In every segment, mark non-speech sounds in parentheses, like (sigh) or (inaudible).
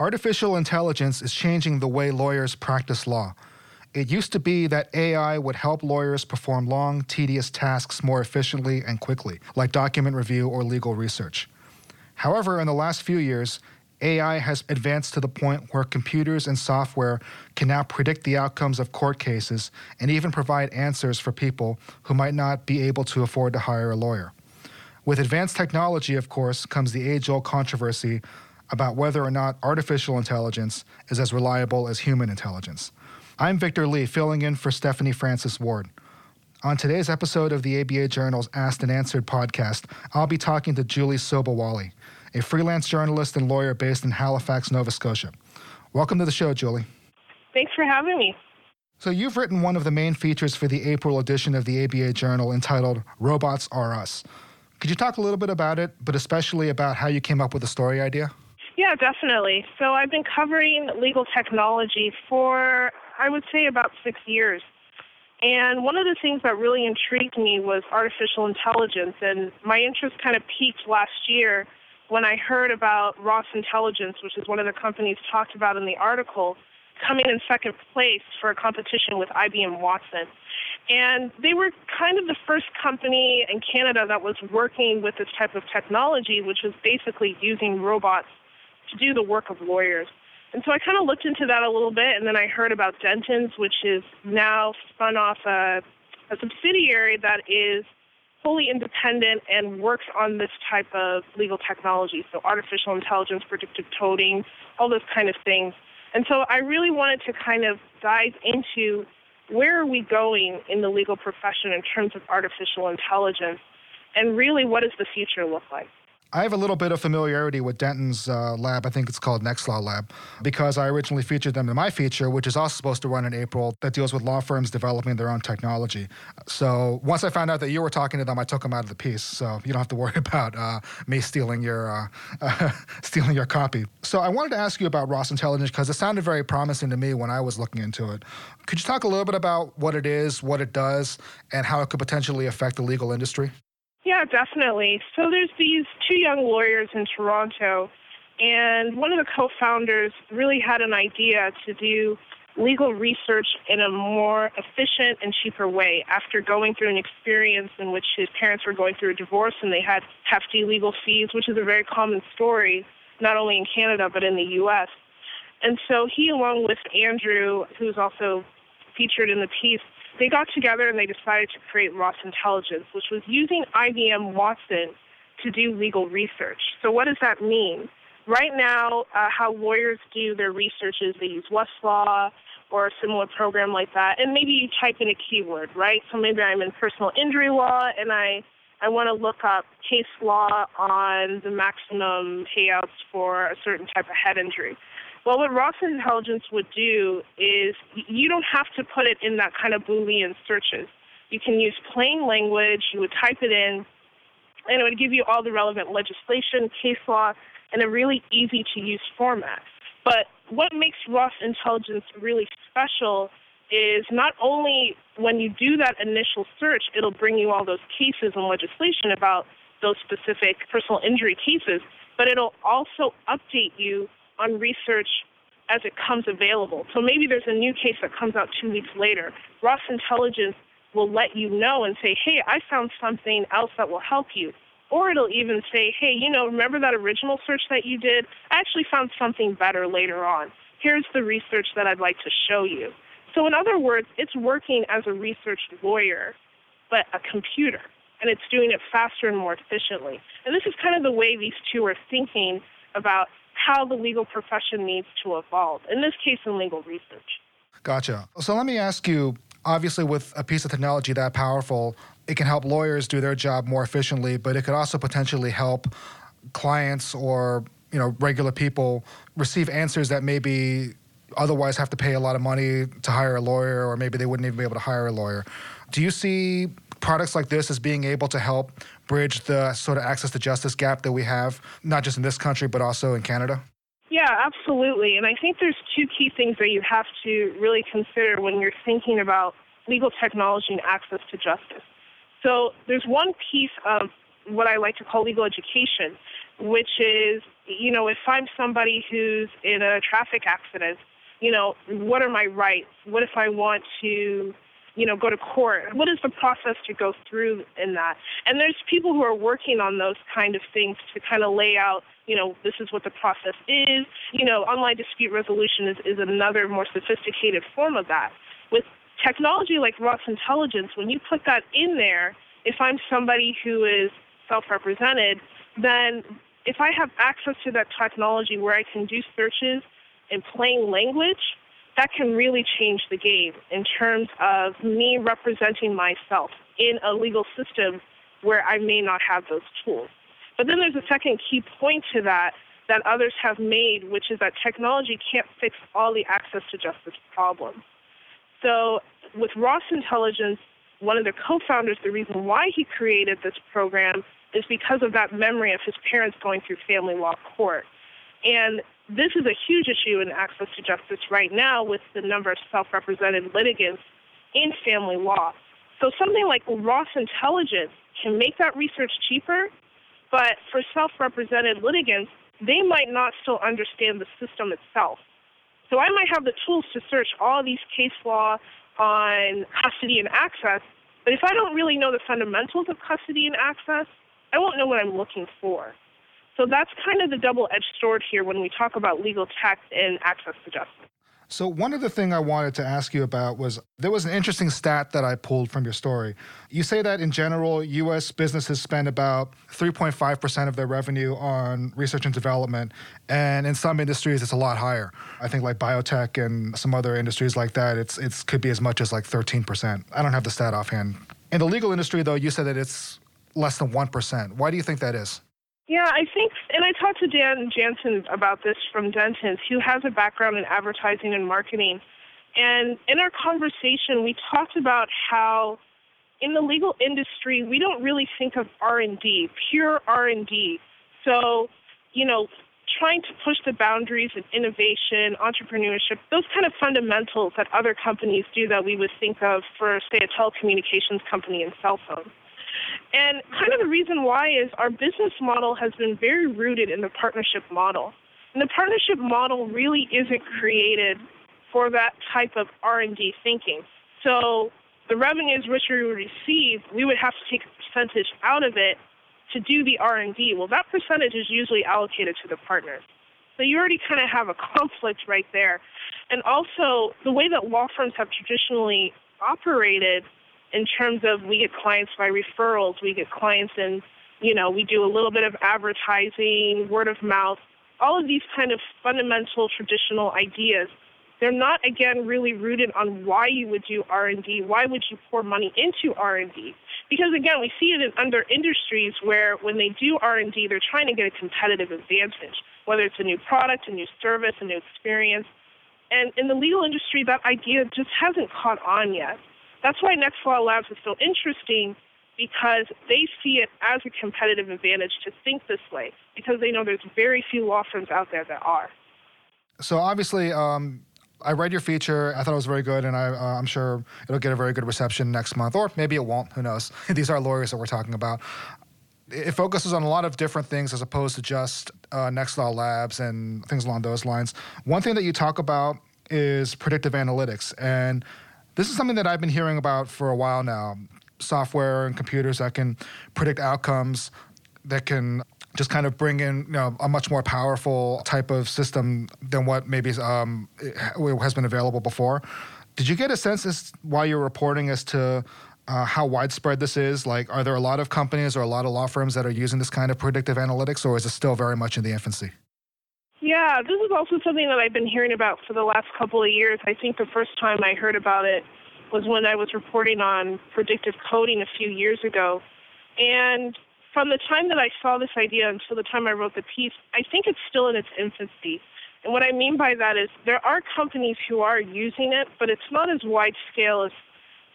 Artificial intelligence is changing the way lawyers practice law. It used to be that AI would help lawyers perform long, tedious tasks more efficiently and quickly, like document review or legal research. However, in the last few years, AI has advanced to the point where computers and software can now predict the outcomes of court cases and even provide answers for people who might not be able to afford to hire a lawyer. With advanced technology, of course, comes the age old controversy about whether or not artificial intelligence is as reliable as human intelligence. I'm Victor Li, filling in for Stephanie Francis Ward. On today's episode of the ABA Journal's Asked and Answered podcast, I'll be talking to Julie Sobowale, a freelance journalist and lawyer based in Halifax, Nova Scotia. Welcome to the show, Julie. Thanks for having me. So, you've written one of the main features for the April edition of the ABA Journal entitled Robots Are Us. Could you talk a little bit about it, but especially about how you came up with the story idea? Yeah, definitely. So I've been covering legal technology for, I would say, about six years. And one of the things that really intrigued me was artificial intelligence. And my interest kind of peaked last year when I heard about Ross Intelligence, which is one of the companies talked about in the article, coming in second place for a competition with IBM Watson. And they were kind of the first company in Canada that was working with this type of technology, which was basically using robots to do the work of lawyers. And so I kind of looked into that a little bit, and then I heard about Dentons, which is now spun off a, a subsidiary that is fully independent and works on this type of legal technology, so artificial intelligence, predictive coding, all those kind of things. And so I really wanted to kind of dive into where are we going in the legal profession in terms of artificial intelligence, and really what does the future look like? I have a little bit of familiarity with Denton's uh, lab. I think it's called Nextlaw Lab because I originally featured them in my feature, which is also supposed to run in April, that deals with law firms developing their own technology. So once I found out that you were talking to them, I took them out of the piece. So you don't have to worry (laughs) about uh, me stealing your uh, (laughs) stealing your copy. So I wanted to ask you about Ross Intelligence because it sounded very promising to me when I was looking into it. Could you talk a little bit about what it is, what it does, and how it could potentially affect the legal industry? Yeah, definitely. So there's these two young lawyers in Toronto, and one of the co-founders really had an idea to do legal research in a more efficient and cheaper way after going through an experience in which his parents were going through a divorce and they had hefty legal fees, which is a very common story, not only in Canada but in the US. And so he, along with Andrew, who's also featured in the piece, they got together and they decided to create Ross Intelligence, which was using IBM Watson to do legal research. So, what does that mean? Right now, uh, how lawyers do their research is they use Westlaw or a similar program like that, and maybe you type in a keyword, right? So maybe I'm in personal injury law and I I want to look up case law on the maximum payouts for a certain type of head injury. Well, what Ross Intelligence would do is you don't have to put it in that kind of Boolean searches. You can use plain language, you would type it in, and it would give you all the relevant legislation, case law, in a really easy to use format. But what makes Ross Intelligence really special is not only when you do that initial search, it'll bring you all those cases and legislation about those specific personal injury cases, but it'll also update you on research as it comes available. So maybe there's a new case that comes out two weeks later. Ross Intelligence will let you know and say, hey, I found something else that will help you. Or it'll even say, hey, you know, remember that original search that you did? I actually found something better later on. Here's the research that I'd like to show you. So, in other words, it's working as a research lawyer, but a computer, and it's doing it faster and more efficiently. And this is kind of the way these two are thinking about how the legal profession needs to evolve, in this case, in legal research. Gotcha. So let me ask you obviously, with a piece of technology that powerful, it can help lawyers do their job more efficiently, but it could also potentially help clients or you know regular people receive answers that maybe otherwise have to pay a lot of money to hire a lawyer or maybe they wouldn't even be able to hire a lawyer do you see products like this as being able to help bridge the sort of access to justice gap that we have, not just in this country, but also in Canada? Yeah, absolutely. And I think there's two key things that you have to really consider when you're thinking about legal technology and access to justice. So there's one piece of what I like to call legal education, which is you know, if I'm somebody who's in a traffic accident, you know, what are my rights? What if I want to, you know, go to court? What is the process to go through in that? And there's people who are working on those kind of things to kind of lay out, you know, this is what the process is. You know, online dispute resolution is, is another more sophisticated form of that. With technology like Ross Intelligence, when you put that in there, if I'm somebody who is self represented, then if I have access to that technology where I can do searches in plain language, that can really change the game in terms of me representing myself in a legal system where I may not have those tools. But then there's a second key point to that that others have made, which is that technology can't fix all the access to justice problems. So with Ross Intelligence, one of the co-founders, the reason why he created this program is because of that memory of his parents going through family law court. And this is a huge issue in access to justice right now with the number of self-represented litigants in family law. So something like Ross Intelligence can make that research cheaper, but for self-represented litigants, they might not still understand the system itself. So I might have the tools to search all these case law on custody and access, but if I don't really know the fundamentals of custody and access, I won't know what I'm looking for. So that's kind of the double edged sword here when we talk about legal tech and access to justice. So, one of the things I wanted to ask you about was there was an interesting stat that I pulled from your story. You say that in general, US businesses spend about 3.5% of their revenue on research and development. And in some industries, it's a lot higher. I think like biotech and some other industries like that, it's, it's could be as much as like 13%. I don't have the stat offhand. In the legal industry, though, you said that it's less than 1%. Why do you think that is? Yeah, I think, and I talked to Dan Jansen about this from Dentons, who has a background in advertising and marketing. And in our conversation, we talked about how in the legal industry, we don't really think of R&D, pure R&D. So, you know, trying to push the boundaries of innovation, entrepreneurship, those kind of fundamentals that other companies do that we would think of for, say, a telecommunications company and cell phones. And kind of the reason why is our business model has been very rooted in the partnership model. And the partnership model really isn't created for that type of R&D thinking. So the revenues which we receive, we would have to take a percentage out of it to do the R&D. Well, that percentage is usually allocated to the partners. So you already kind of have a conflict right there. And also, the way that law firms have traditionally operated in terms of we get clients by referrals, we get clients and, you know, we do a little bit of advertising, word of mouth, all of these kind of fundamental traditional ideas. They're not again really rooted on why you would do R&D, why would you pour money into R&D? Because again, we see it in other industries where when they do R&D, they're trying to get a competitive advantage, whether it's a new product, a new service, a new experience. And in the legal industry, that idea just hasn't caught on yet. That's why Next Law Labs is so interesting because they see it as a competitive advantage to think this way because they know there's very few law firms out there that are. So obviously, um, I read your feature. I thought it was very good, and I, uh, I'm sure it'll get a very good reception next month, or maybe it won't. Who knows? (laughs) These are lawyers that we're talking about. It focuses on a lot of different things as opposed to just uh, Next Law Labs and things along those lines. One thing that you talk about is predictive analytics, and this is something that I've been hearing about for a while now software and computers that can predict outcomes, that can just kind of bring in you know, a much more powerful type of system than what maybe um, has been available before. Did you get a sense as while you're reporting as to uh, how widespread this is? Like, are there a lot of companies or a lot of law firms that are using this kind of predictive analytics, or is it still very much in the infancy? Yeah, this is also something that I've been hearing about for the last couple of years. I think the first time I heard about it was when I was reporting on predictive coding a few years ago. And from the time that I saw this idea until the time I wrote the piece, I think it's still in its infancy. And what I mean by that is there are companies who are using it, but it's not as wide scale as,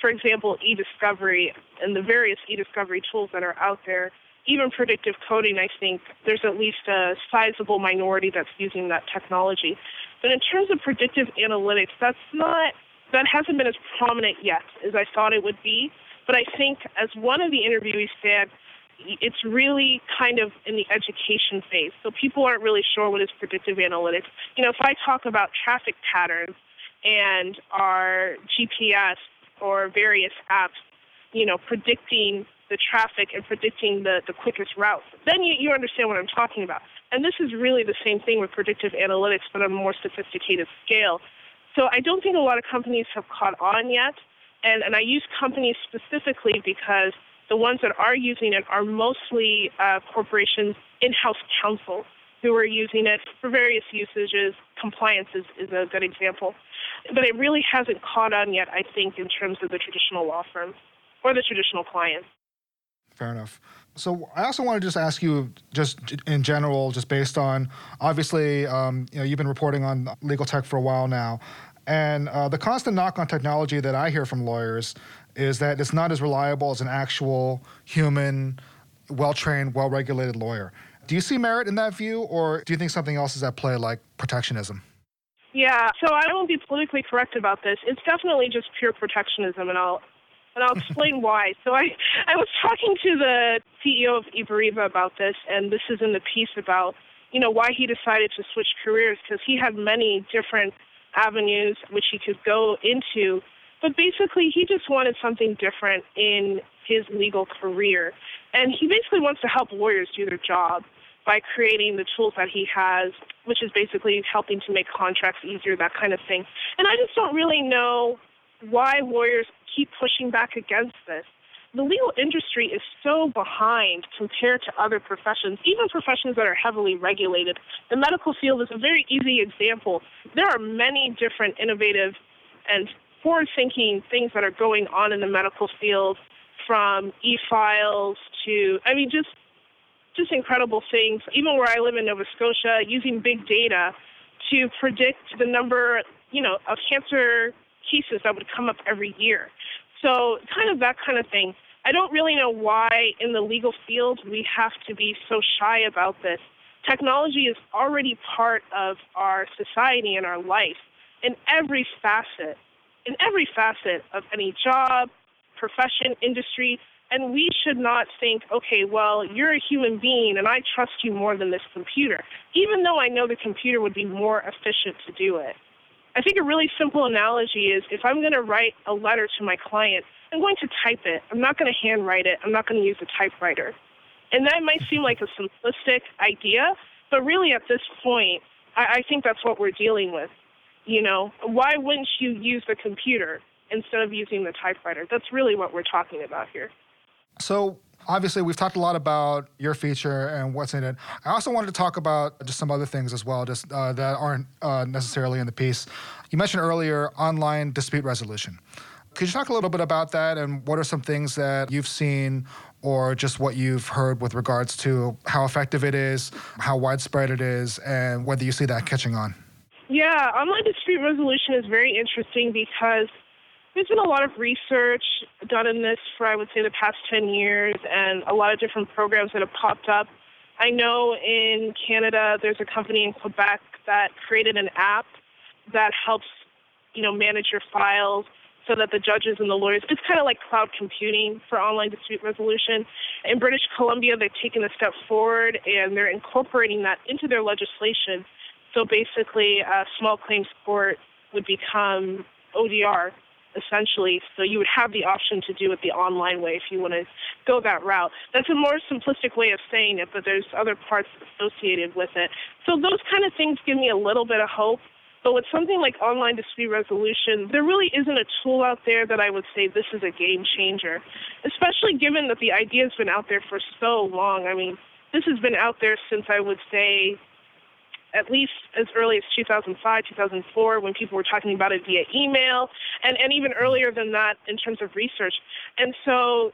for example, e-discovery and the various e-discovery tools that are out there even predictive coding, I think there's at least a sizable minority that's using that technology. But in terms of predictive analytics, that's not that hasn't been as prominent yet as I thought it would be. But I think, as one of the interviewees said, it's really kind of in the education phase. So people aren't really sure what is predictive analytics. You know, if I talk about traffic patterns and our GPS or various apps, you know, predicting the traffic and predicting the, the quickest route, then you, you understand what I'm talking about. And this is really the same thing with predictive analytics, but on a more sophisticated scale. So I don't think a lot of companies have caught on yet. And, and I use companies specifically because the ones that are using it are mostly uh, corporations, in-house counsel who are using it for various usages. Compliance is, is a good example. But it really hasn't caught on yet, I think, in terms of the traditional law firm or the traditional client. Fair enough. So I also want to just ask you, just in general, just based on obviously, um, you know, you've been reporting on legal tech for a while now, and uh, the constant knock on technology that I hear from lawyers is that it's not as reliable as an actual human, well trained, well regulated lawyer. Do you see merit in that view, or do you think something else is at play, like protectionism? Yeah, so I won't be politically correct about this. It's definitely just pure protectionism, and I'll and I'll explain why. So I I was talking to the CEO of Iberiva about this, and this is in the piece about you know why he decided to switch careers because he had many different avenues which he could go into but basically, he just wanted something different in his legal career. And he basically wants to help lawyers do their job by creating the tools that he has, which is basically helping to make contracts easier, that kind of thing. And I just don't really know why lawyers keep pushing back against this. The legal industry is so behind compared to other professions, even professions that are heavily regulated. The medical field is a very easy example. There are many different innovative and forward thinking things that are going on in the medical field from e-files to I mean just just incredible things. Even where I live in Nova Scotia, using big data to predict the number, you know, of cancer cases that would come up every year. So kind of that kind of thing. I don't really know why in the legal field we have to be so shy about this. Technology is already part of our society and our life in every facet in every facet of any job, profession, industry. And we should not think, okay, well, you're a human being and I trust you more than this computer, even though I know the computer would be more efficient to do it. I think a really simple analogy is if I'm going to write a letter to my client, I'm going to type it. I'm not going to handwrite it. I'm not going to use a typewriter. And that might seem like a simplistic idea, but really at this point, I, I think that's what we're dealing with. You know, why wouldn't you use the computer instead of using the typewriter? That's really what we're talking about here. So, obviously, we've talked a lot about your feature and what's in it. I also wanted to talk about just some other things as well, just uh, that aren't uh, necessarily in the piece. You mentioned earlier online dispute resolution. Could you talk a little bit about that and what are some things that you've seen or just what you've heard with regards to how effective it is, how widespread it is, and whether you see that catching on? Yeah, online dispute resolution is very interesting because there's been a lot of research done in this for, I would say, the past 10 years and a lot of different programs that have popped up. I know in Canada there's a company in Quebec that created an app that helps, you know, manage your files so that the judges and the lawyers, it's kind of like cloud computing for online dispute resolution. In British Columbia, they've taken a step forward and they're incorporating that into their legislation so basically, a small claims court would become ODR essentially. So you would have the option to do it the online way if you want to go that route. That's a more simplistic way of saying it, but there's other parts associated with it. So those kind of things give me a little bit of hope. But with something like online dispute resolution, there really isn't a tool out there that I would say this is a game changer, especially given that the idea has been out there for so long. I mean, this has been out there since I would say at least as early as 2005, 2004, when people were talking about it via email, and, and even earlier than that in terms of research. And so,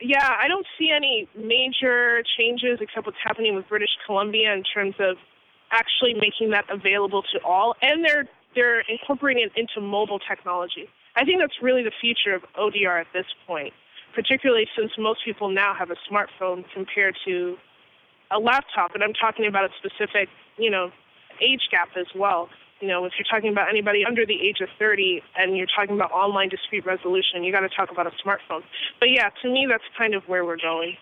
yeah, I don't see any major changes except what's happening with British Columbia in terms of actually making that available to all, and they're they're incorporating it into mobile technology. I think that's really the future of ODR at this point, particularly since most people now have a smartphone compared to a laptop, and I'm talking about a specific, you know, age gap as well. You know, if you're talking about anybody under the age of 30 and you're talking about online dispute resolution, you got to talk about a smartphone. But yeah, to me, that's kind of where we're going.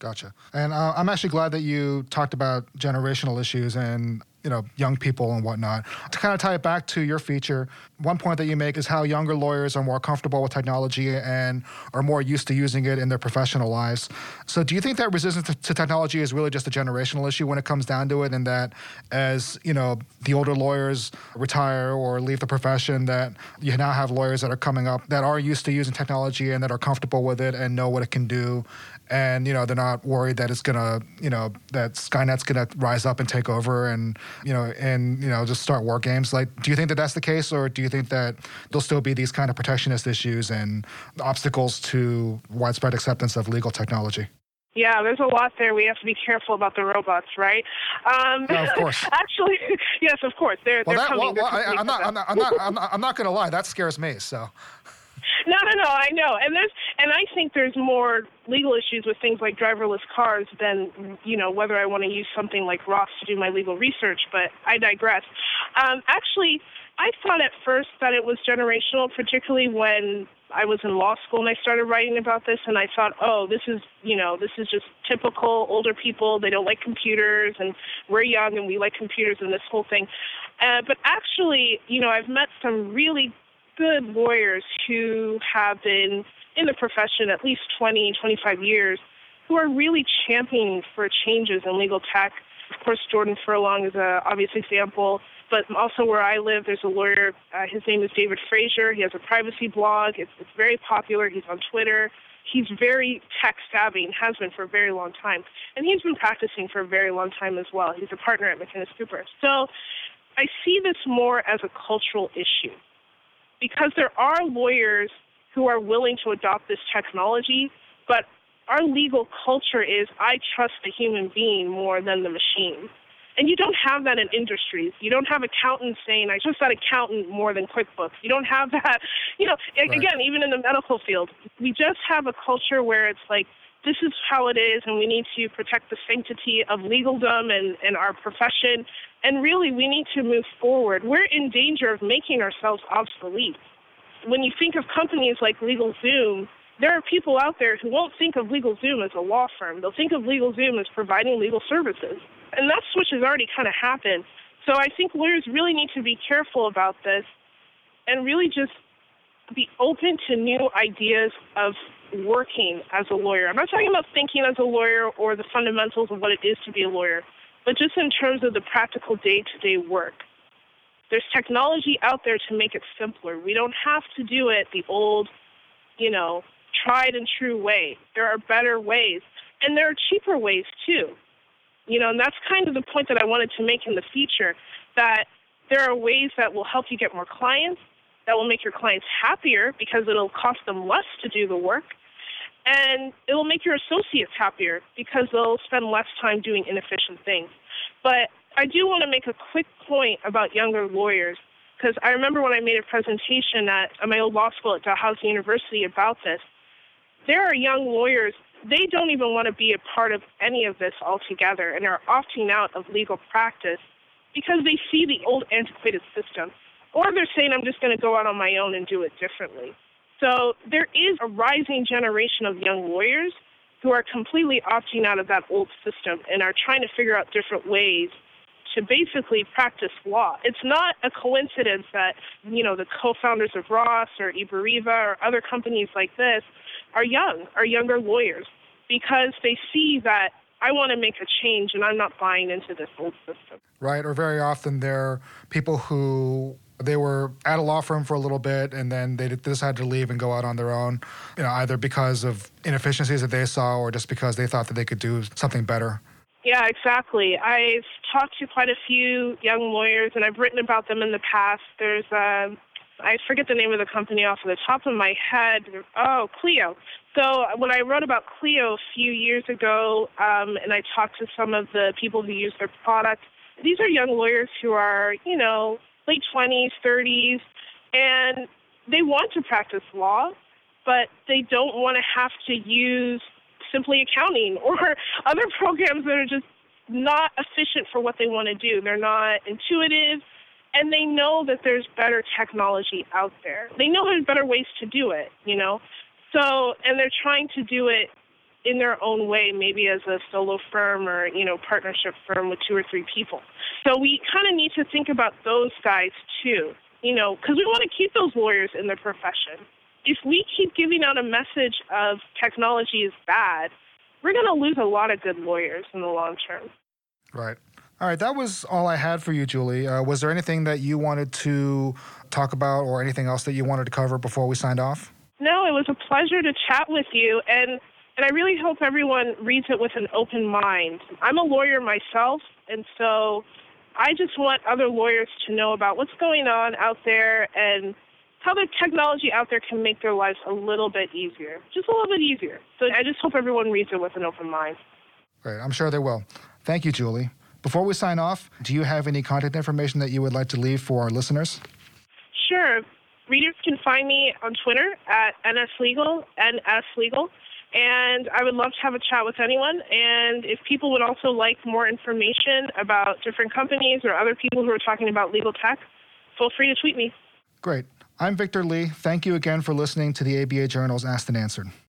Gotcha. And uh, I'm actually glad that you talked about generational issues and you know young people and whatnot. To kind of tie it back to your feature, one point that you make is how younger lawyers are more comfortable with technology and are more used to using it in their professional lives. So, do you think that resistance to, technology is really just a generational issue when it comes down to it, and that as you know the older lawyers retire or leave the profession, that you now have lawyers that are coming up that are used to using technology and that are comfortable with it and know what it can do and you know they're not worried that it's gonna you know that skynet's gonna rise up and take over and you know and you know just start war games like do you think that that's the case or do you think that there'll still be these kind of protectionist issues and obstacles to widespread acceptance of legal technology yeah, there's a lot there. We have to be careful about the robots, right? Um, yeah, of course. (laughs) actually, yes, of course. They're, well, they're that, coming. Well, well, I, am not, I'm not, I'm not, I'm not, I'm not going to lie. That scares me. So. (laughs) No, no, no. I know, and there's, and I think there's more legal issues with things like driverless cars than, you know, whether I want to use something like Ross to do my legal research. But I digress. Um, actually, I thought at first that it was generational, particularly when I was in law school and I started writing about this, and I thought, oh, this is, you know, this is just typical older people. They don't like computers, and we're young and we like computers, and this whole thing. Uh, but actually, you know, I've met some really good lawyers who have been in the profession at least 20, 25 years who are really championing for changes in legal tech. Of course, Jordan Furlong is an obvious example, but also where I live, there's a lawyer. Uh, his name is David Fraser. He has a privacy blog. It's, it's very popular. He's on Twitter. He's very tech savvy and has been for a very long time. And he's been practicing for a very long time as well. He's a partner at McInnes Cooper. So I see this more as a cultural issue because there are lawyers who are willing to adopt this technology, but our legal culture is I trust the human being more than the machine. And you don't have that in industries. You don't have accountants saying, I trust that accountant more than QuickBooks. You don't have (laughs) that, you know, right. again, even in the medical field, we just have a culture where it's like, this is how it is, and we need to protect the sanctity of legaldom and, and our profession. And really, we need to move forward. We're in danger of making ourselves obsolete. When you think of companies like LegalZoom, there are people out there who won't think of LegalZoom as a law firm. They'll think of LegalZoom as providing legal services. And that switch has already kind of happened. So I think lawyers really need to be careful about this and really just be open to new ideas of working as a lawyer. I'm not talking about thinking as a lawyer or the fundamentals of what it is to be a lawyer, but just in terms of the practical day to day work. There's technology out there to make it simpler. We don't have to do it the old, you know, tried and true way. There are better ways, and there are cheaper ways too. You know, and that's kind of the point that I wanted to make in the feature that there are ways that will help you get more clients, that will make your clients happier because it'll cost them less to do the work, and it will make your associates happier because they'll spend less time doing inefficient things. But I do want to make a quick point about younger lawyers because I remember when I made a presentation at, my old law school at Dalhousie University about this. There are young lawyers, they don't even want to be a part of any of this altogether and are opting out of legal practice because they see the old antiquated system. Or they're saying, I'm just going to go out on my own and do it differently. So there is a rising generation of young lawyers who are completely opting out of that old system and are trying to figure out different ways to basically practice law. It's not a coincidence that, you know, the co-founders of Ross or Iberiva or other companies like this are young, are younger lawyers, because they see that I want to make a change and I'm not buying into this old system. Right, or very often they're people who they were at a law firm for a little bit and then they decided to leave and go out on their own, you know, either because of inefficiencies that they saw or just because they thought that they could do something better. Yeah, exactly. I've talked to quite a few young lawyers and I've written about them in the past. There's a um, I forget the name of the company off the top of my head. Oh, Clio. So when I wrote about Clio a few years ago, um, and I talked to some of the people who use their product, these are young lawyers who are, you know, late 20s, 30s, and they want to practice law, but they don't want to have to use simply accounting or (laughs) other programs that are just not efficient for what they want to do. They're not intuitive, and they know that there's better technology out there. They know there's better ways to do it, you know? So, and they're trying to do it in their own way, maybe as a solo firm or, you know, partnership firm with two or three people. So we kind of need to think about those guys too, you know, because we want to keep those lawyers in their profession. If we keep giving out a message of technology is bad, we're going to lose a lot of good lawyers in the long term. Right. All right, that was all I had for you, Julie. Uh, was there anything that you wanted to talk about or anything else that you wanted to cover before we signed off? No, it was a pleasure to chat with you, and and I really hope everyone reads it with an open mind. I'm a lawyer myself, and so I just want other lawyers to know about what's going on out there and how the technology out there can make their lives a little bit easier, just a little bit easier. So I just hope everyone reads it with an open mind. Great, I'm sure they will. Thank you, Julie. Before we sign off, do you have any contact information that you would like to leave for our listeners? Sure. Readers can find me on Twitter at NSLegal, NSLegal, and I would love to have a chat with anyone. And if people would also like more information about different companies or other people who are talking about legal tech, feel free to tweet me. Great. I'm Victor Li. Thank you again for listening to the ABA Journal's Asked and Answered.